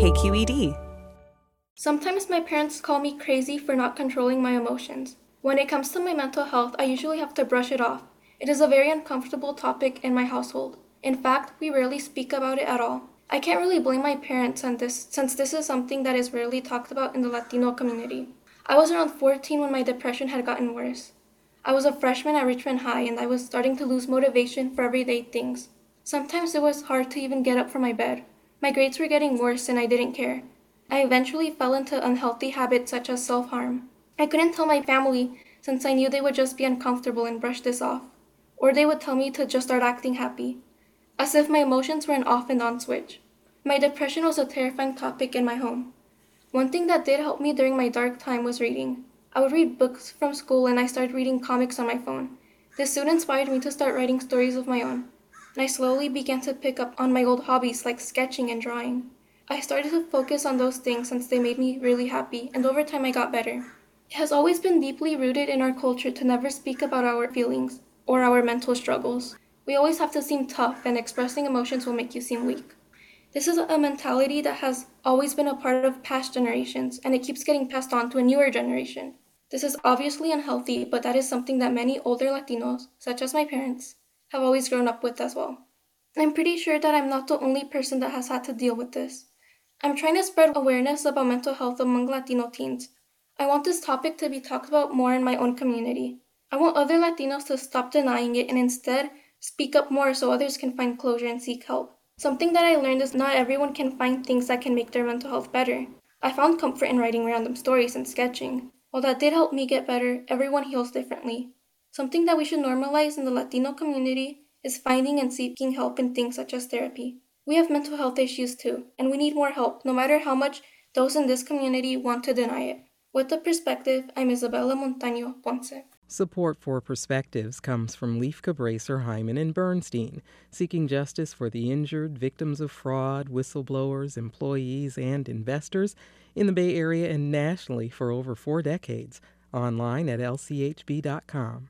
KQED. Sometimes my parents call me crazy for not controlling my emotions. When it comes to my mental health, I usually have to brush it off. It is a very uncomfortable topic in my household. In fact, we rarely speak about it at all. I can't really blame my parents on this since this is something that is rarely talked about in the Latino community. I was around 14 when my depression had gotten worse. I was a freshman at Richmond High and I was starting to lose motivation for everyday things. Sometimes it was hard to even get up from my bed. My grades were getting worse and I didn't care. I eventually fell into unhealthy habits such as self harm. I couldn't tell my family since I knew they would just be uncomfortable and brush this off. Or they would tell me to just start acting happy, as if my emotions were an off and on switch. My depression was a terrifying topic in my home. One thing that did help me during my dark time was reading. I would read books from school and I started reading comics on my phone. This soon inspired me to start writing stories of my own, and I slowly began to pick up on my old hobbies like sketching and drawing. I started to focus on those things since they made me really happy, and over time I got better. It has always been deeply rooted in our culture to never speak about our feelings or our mental struggles. We always have to seem tough, and expressing emotions will make you seem weak. This is a mentality that has always been a part of past generations, and it keeps getting passed on to a newer generation. This is obviously unhealthy, but that is something that many older Latinos, such as my parents, have always grown up with as well. I'm pretty sure that I'm not the only person that has had to deal with this. I'm trying to spread awareness about mental health among Latino teens I want this topic to be talked about more in my own community. I want other Latinos to stop denying it and instead speak up more so others can find closure and seek help. Something that I learned is not everyone can find things that can make their mental health better. I found comfort in writing random stories and sketching. While that did help me get better, everyone heals differently. Something that we should normalize in the Latino community is finding and seeking help in things such as therapy. We have mental health issues too, and we need more help, no matter how much those in this community want to deny it. With the perspective, I'm Isabella Montaño Ponce. Support for Perspectives comes from Lieff Cabraser, Heimann, and Bernstein, seeking justice for the injured, victims of fraud, whistleblowers, employees, and investors in the Bay Area and nationally for over four decades. Online at lchb.com.